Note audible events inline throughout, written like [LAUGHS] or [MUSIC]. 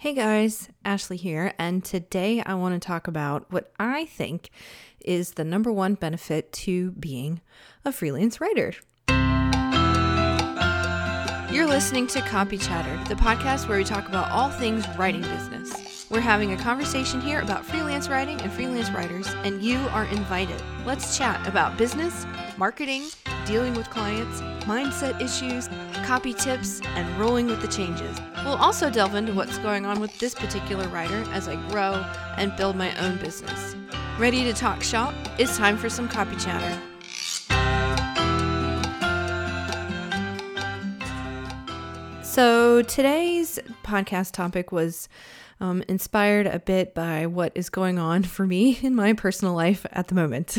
Hey guys, Ashley here, and today I want to talk about what I think is the number one benefit to being a freelance writer. You're listening to Copy Chatter, the podcast where we talk about all things writing business. We're having a conversation here about freelance writing and freelance writers, and you are invited. Let's chat about business, marketing, dealing with clients, mindset issues, copy tips, and rolling with the changes. We'll also delve into what's going on with this particular writer as I grow and build my own business. Ready to talk shop? It's time for some copy chatter. So, today's podcast topic was um, inspired a bit by what is going on for me [LAUGHS] in my personal life at the moment.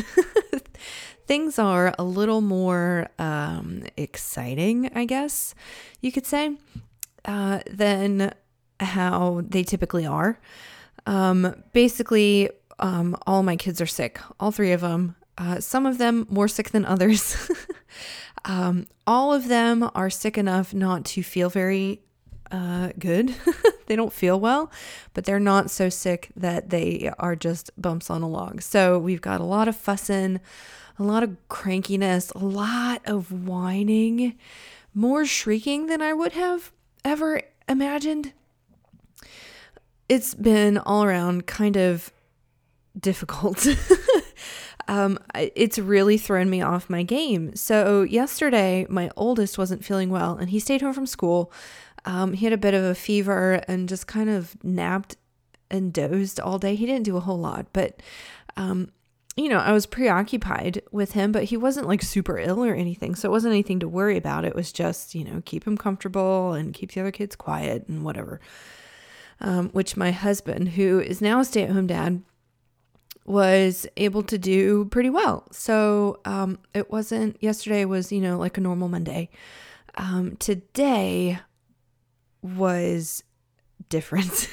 [LAUGHS] Things are a little more um, exciting, I guess you could say, uh, than how they typically are. Um, basically, um, all my kids are sick, all three of them. Uh, some of them more sick than others. [LAUGHS] Um, all of them are sick enough not to feel very uh, good. [LAUGHS] they don't feel well, but they're not so sick that they are just bumps on a log. So we've got a lot of fussing, a lot of crankiness, a lot of whining, more shrieking than I would have ever imagined. It's been all around kind of difficult. [LAUGHS] um, it's really thrown me off my game. So, yesterday, my oldest wasn't feeling well and he stayed home from school. Um, he had a bit of a fever and just kind of napped and dozed all day. He didn't do a whole lot, but, um, you know, I was preoccupied with him, but he wasn't like super ill or anything. So, it wasn't anything to worry about. It was just, you know, keep him comfortable and keep the other kids quiet and whatever. Um, which my husband, who is now a stay at home dad, was able to do pretty well. So um, it wasn't, yesterday was, you know, like a normal Monday. Um, today was different.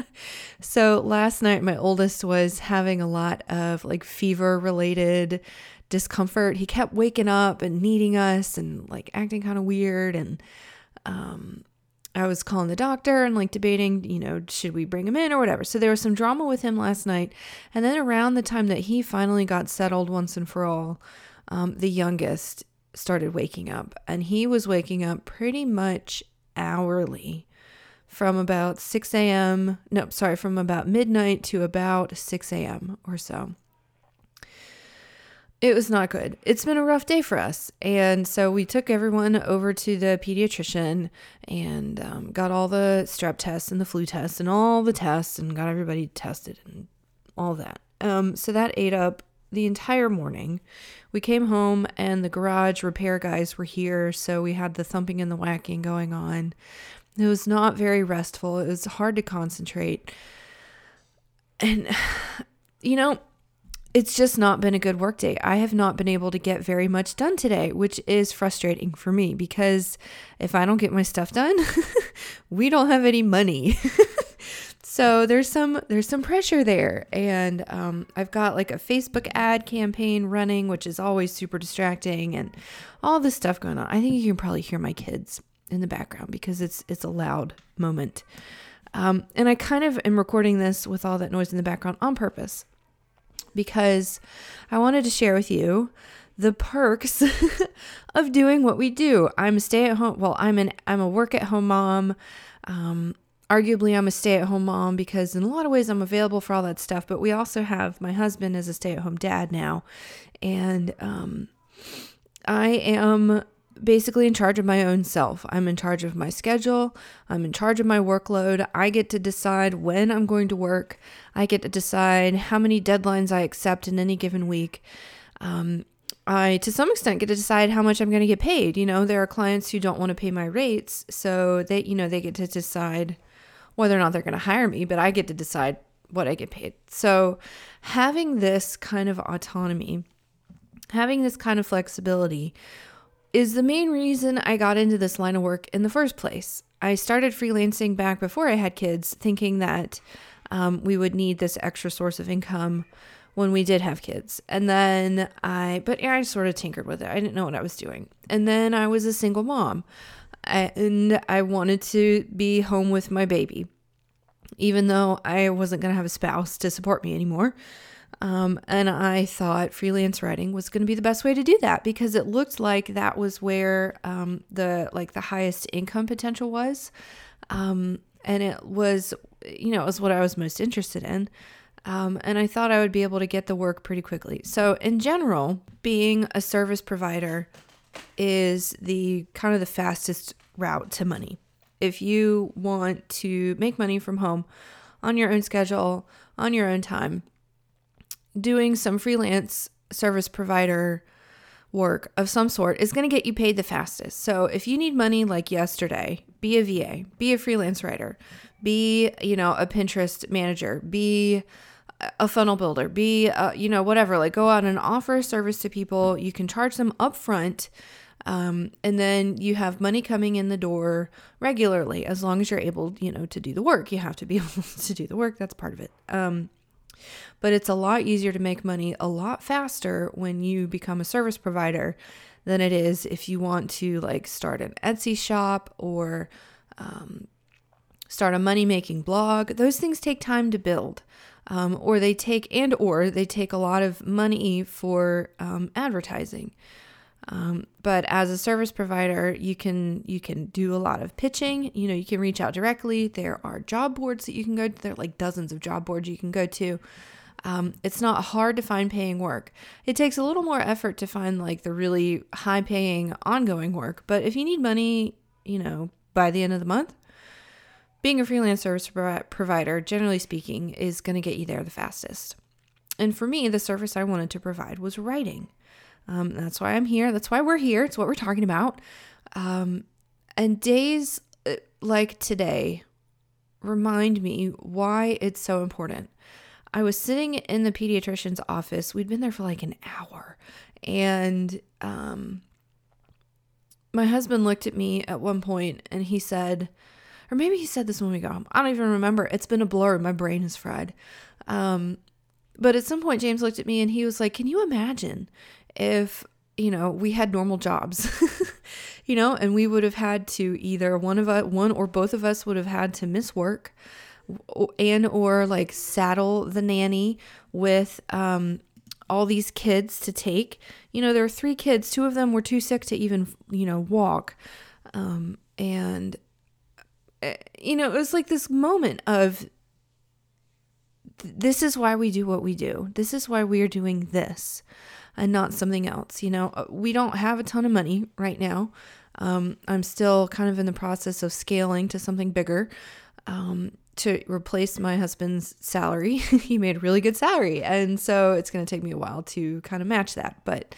[LAUGHS] so last night, my oldest was having a lot of like fever related discomfort. He kept waking up and needing us and like acting kind of weird. And um, I was calling the doctor and like debating, you know, should we bring him in or whatever. So there was some drama with him last night. And then around the time that he finally got settled once and for all, um, the youngest started waking up. And he was waking up pretty much hourly from about 6 a.m. No, sorry, from about midnight to about 6 a.m. or so it was not good. It's been a rough day for us. And so we took everyone over to the pediatrician and um, got all the strep tests and the flu tests and all the tests and got everybody tested and all that. Um, so that ate up the entire morning. We came home and the garage repair guys were here. So we had the thumping and the whacking going on. It was not very restful. It was hard to concentrate. And, [SIGHS] you know, it's just not been a good work day. I have not been able to get very much done today, which is frustrating for me because if I don't get my stuff done, [LAUGHS] we don't have any money. [LAUGHS] so there's some there's some pressure there, and um, I've got like a Facebook ad campaign running, which is always super distracting, and all this stuff going on. I think you can probably hear my kids in the background because it's it's a loud moment. Um, and I kind of am recording this with all that noise in the background on purpose because I wanted to share with you the perks [LAUGHS] of doing what we do. I'm a stay at home, well, I'm an I'm a work at home mom. Um, arguably I'm a stay at home mom because in a lot of ways I'm available for all that stuff, but we also have my husband as a stay at home dad now. And um, I am basically in charge of my own self. I'm in charge of my schedule. I'm in charge of my workload. I get to decide when I'm going to work. I get to decide how many deadlines I accept in any given week. Um, I, to some extent, get to decide how much I'm going to get paid. You know, there are clients who don't want to pay my rates, so they, you know, they get to decide whether or not they're going to hire me, but I get to decide what I get paid. So, having this kind of autonomy, having this kind of flexibility is the main reason I got into this line of work in the first place. I started freelancing back before I had kids, thinking that um, we would need this extra source of income when we did have kids. And then I, but yeah, I sort of tinkered with it. I didn't know what I was doing. And then I was a single mom and I wanted to be home with my baby. even though I wasn't going to have a spouse to support me anymore. Um, and I thought freelance writing was going to be the best way to do that because it looked like that was where um, the like the highest income potential was, um, and it was you know it was what I was most interested in. Um, and I thought I would be able to get the work pretty quickly. So, in general, being a service provider is the kind of the fastest route to money. If you want to make money from home on your own schedule, on your own time, doing some freelance service provider work of some sort is going to get you paid the fastest. So if you need money like yesterday, be a VA, be a freelance writer, be, you know, a Pinterest manager, be a funnel builder, be, a, you know, whatever, like go out and offer a service to people. You can charge them upfront. Um, and then you have money coming in the door regularly as long as you're able, you know, to do the work. You have to be [LAUGHS] able to do the work. That's part of it. Um, but it's a lot easier to make money a lot faster when you become a service provider than it is if you want to like start an Etsy shop or um, start a money making blog. Those things take time to build. Um, or they take and or they take a lot of money for um, advertising. Um, but as a service provider, you can you can do a lot of pitching. You know, you can reach out directly. There are job boards that you can go to. There are like dozens of job boards you can go to. Um, it's not hard to find paying work. It takes a little more effort to find like the really high paying ongoing work. But if you need money, you know, by the end of the month, being a freelance service provider, generally speaking, is going to get you there the fastest. And for me, the service I wanted to provide was writing. Um, that's why I'm here. That's why we're here. It's what we're talking about. Um, and days uh, like today remind me why it's so important. I was sitting in the pediatrician's office. We'd been there for like an hour. And um, my husband looked at me at one point and he said, or maybe he said this when we got home. I don't even remember. It's been a blur. My brain is fried. Um, but at some point, James looked at me and he was like, Can you imagine if, you know, we had normal jobs? [LAUGHS] you know, and we would have had to either one of us, one or both of us would have had to miss work and or like saddle the nanny with um, all these kids to take. You know, there were three kids. Two of them were too sick to even, you know, walk. Um, and, eh, you know, it was like this moment of this is why we do what we do. This is why we are doing this and not something else. You know, uh, we don't have a ton of money right now. Um, I'm still kind of in the process of scaling to something bigger. Um, to replace my husband's salary. [LAUGHS] he made a really good salary. And so it's going to take me a while to kind of match that. But,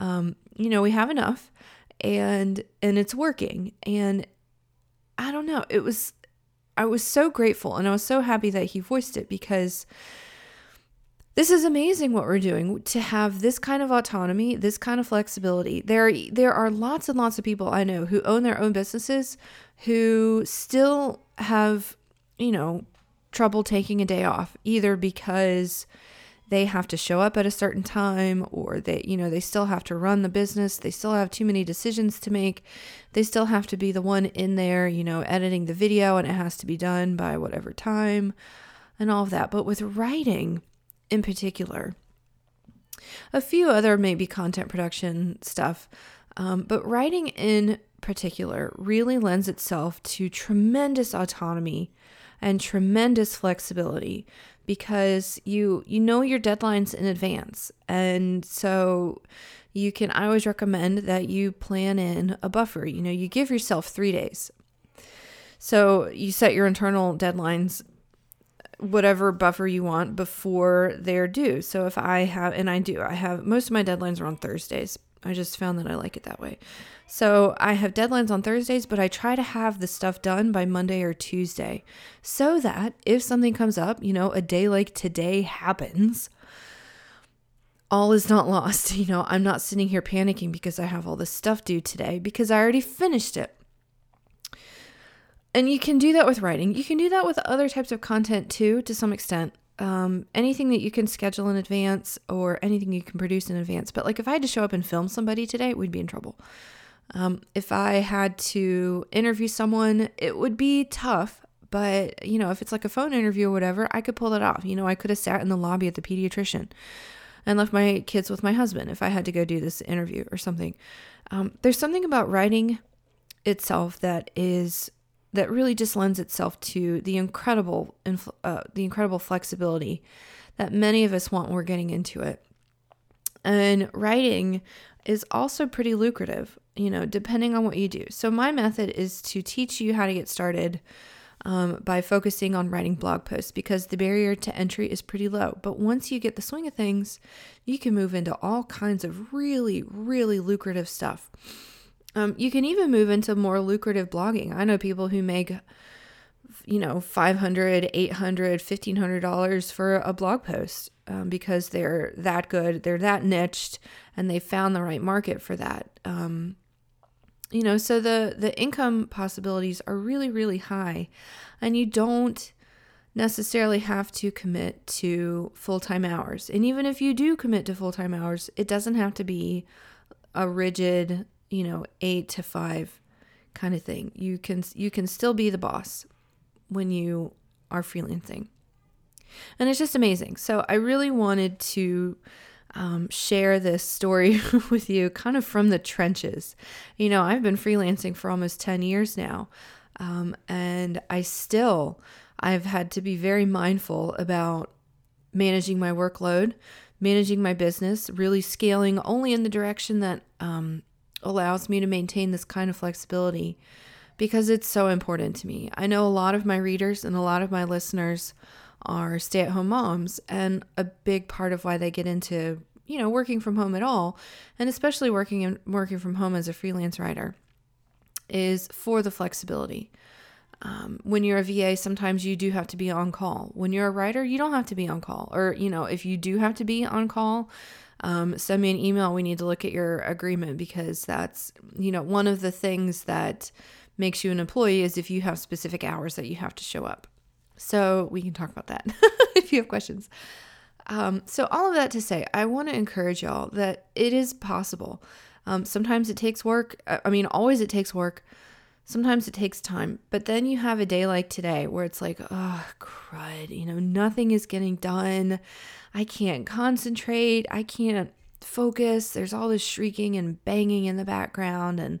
um, you know, we have enough and, and it's working. And I don't know, it was, I was so grateful and I was so happy that he voiced it because this is amazing what we're doing to have this kind of autonomy, this kind of flexibility. There there are lots and lots of people I know who own their own businesses who still have you know, trouble taking a day off, either because they have to show up at a certain time or they you know they still have to run the business. They still have too many decisions to make. They still have to be the one in there you know editing the video and it has to be done by whatever time and all of that. But with writing in particular a few other maybe content production stuff um, but writing in particular really lends itself to tremendous autonomy and tremendous flexibility because you you know your deadlines in advance. And so you can I always recommend that you plan in a buffer. You know, you give yourself 3 days. So you set your internal deadlines whatever buffer you want before they're due. So if I have and I do, I have most of my deadlines are on Thursdays. I just found that I like it that way. So I have deadlines on Thursdays, but I try to have the stuff done by Monday or Tuesday so that if something comes up, you know, a day like today happens, all is not [LAUGHS] lost. You know, I'm not sitting here panicking because I have all this stuff due today because I already finished it. And you can do that with writing. You can do that with other types of content too, to some extent. Um, anything that you can schedule in advance or anything you can produce in advance. But like if I had to show up and film somebody today, we'd be in trouble. Um, if I had to interview someone, it would be tough, But, you know, if it's like a phone interview or whatever, I could pull that off. You know, I could have sat in the lobby at the pediatrician and left my kids with my husband if I had to go do this interview or something. Um, there's something about writing itself that is that really just lends itself to the incredible uh, the incredible flexibility that many of us want when we're getting into it. And writing is also pretty lucrative, you know, depending on what you do. So my method is to teach you how to get started um, by focusing on writing blog posts because the barrier to entry is pretty low. But once you get the swing of things, you can move into all kinds of really, really lucrative stuff. Um, you can even move into more lucrative blogging. I know people who make, you know, 500 800 $1,500 for a blog post um, because they're that good, they're that niched, and they found the right market for that. Um, you know, so the the income possibilities are really really high, and you don't necessarily have to commit to full-time hours. And even if you do commit to full-time hours, it doesn't have to be a rigid you know, 8 to 5 kind of thing. You can you can still be the boss when you are freelancing. And it's just amazing. So I really wanted to um, share this story [LAUGHS] with you kind of from the trenches. You know, I've been freelancing for almost 10 years now. Um, and I still, I've had to be very mindful about managing my workload, managing my business, really scaling only in the direction that um, allows me to maintain this kind of flexibility because it's so important to me. I know a lot of my readers and a lot of my listeners are stay at home moms, and a big part of why they get into you know working from home at all and especially working in working from home as a freelance writer is for the flexibility um, when you're a va sometimes you do have to be on call when you're a writer you don't have to be on call or you know if you do have to be on call um, send me an email. We need to look at your agreement because that's, you know, one of the things that makes you an employee is if you have specific hours that you have to show up. So we can talk about that [LAUGHS] if you have questions. Um, so, all of that to say, I want to encourage y'all that it is possible. Um, sometimes it takes work. I mean, always it takes work. Sometimes it takes time. But then you have a day like today where it's like, oh, crud, you know, nothing is getting done. I can't concentrate. I can't focus. There's all this shrieking and banging in the background. And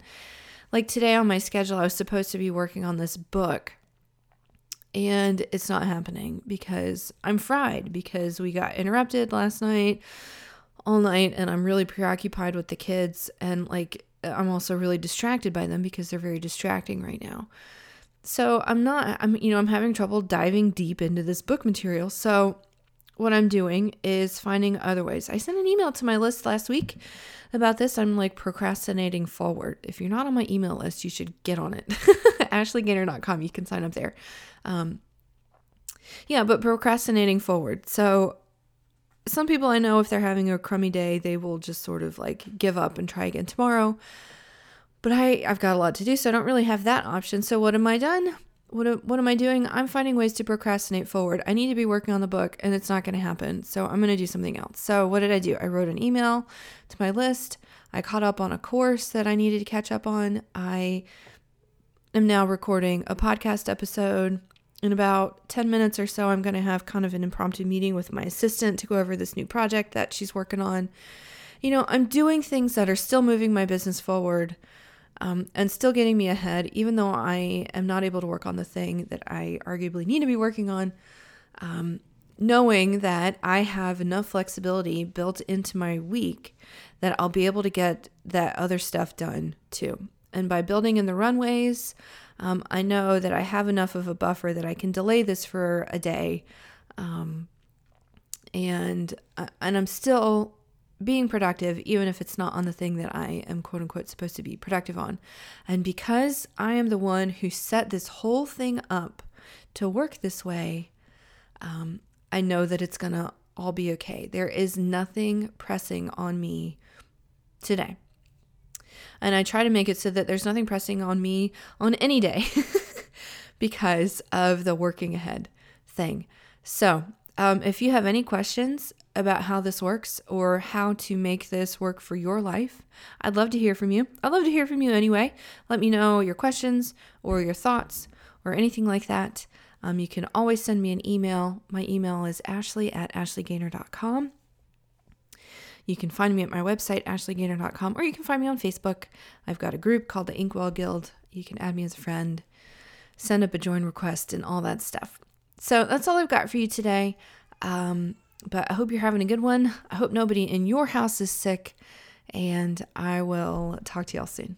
like today on my schedule, I was supposed to be working on this book. And it's not happening because I'm fried because we got interrupted last night, all night, and I'm really preoccupied with the kids. And like, I'm also really distracted by them because they're very distracting right now. So I'm not, I'm, you know, I'm having trouble diving deep into this book material. So what I'm doing is finding other ways. I sent an email to my list last week about this. I'm like procrastinating forward. If you're not on my email list, you should get on it. [LAUGHS] AshleyGainer.com. You can sign up there. Um, yeah, but procrastinating forward. So some people I know, if they're having a crummy day, they will just sort of like give up and try again tomorrow. But I, I've got a lot to do, so I don't really have that option. So what am I done? what what am I doing? I'm finding ways to procrastinate forward. I need to be working on the book and it's not going to happen. So I'm going to do something else. So what did I do? I wrote an email to my list. I caught up on a course that I needed to catch up on. I am now recording a podcast episode. In about 10 minutes or so, I'm going to have kind of an impromptu meeting with my assistant to go over this new project that she's working on. You know, I'm doing things that are still moving my business forward um, and still getting me ahead, even though I am not able to work on the thing that I arguably need to be working on. Um, knowing that I have enough flexibility built into my week that I'll be able to get that other stuff done too. And by building in the runways, um, I know that I have enough of a buffer that I can delay this for a day. Um, and uh, and I'm still being productive, even if it's not on the thing that I am quote unquote supposed to be productive on. And because I am the one who set this whole thing up to work this way, um, I know that it's to all be okay. There is nothing pressing on me today. And I try to make it so that there's nothing pressing on me on any day [LAUGHS] because of the working ahead thing. So, um, if you have any questions about how this works or how to make this work for your life, I'd love to hear from you. I'd love to hear from you anyway. Let me know your questions or your thoughts or anything like that. Um, you can always send me an email. My email is ashley at ashleygainer.com. You can find me at my website, ashleygainer.com, or you can find me on Facebook. I've got a group called the Inkwell Guild. You can add me as a friend, send up a join request, and all that stuff. So that's all I've got for you today. Um, but I hope you're having a good one. I hope nobody in your house is sick, and I will talk to y'all soon.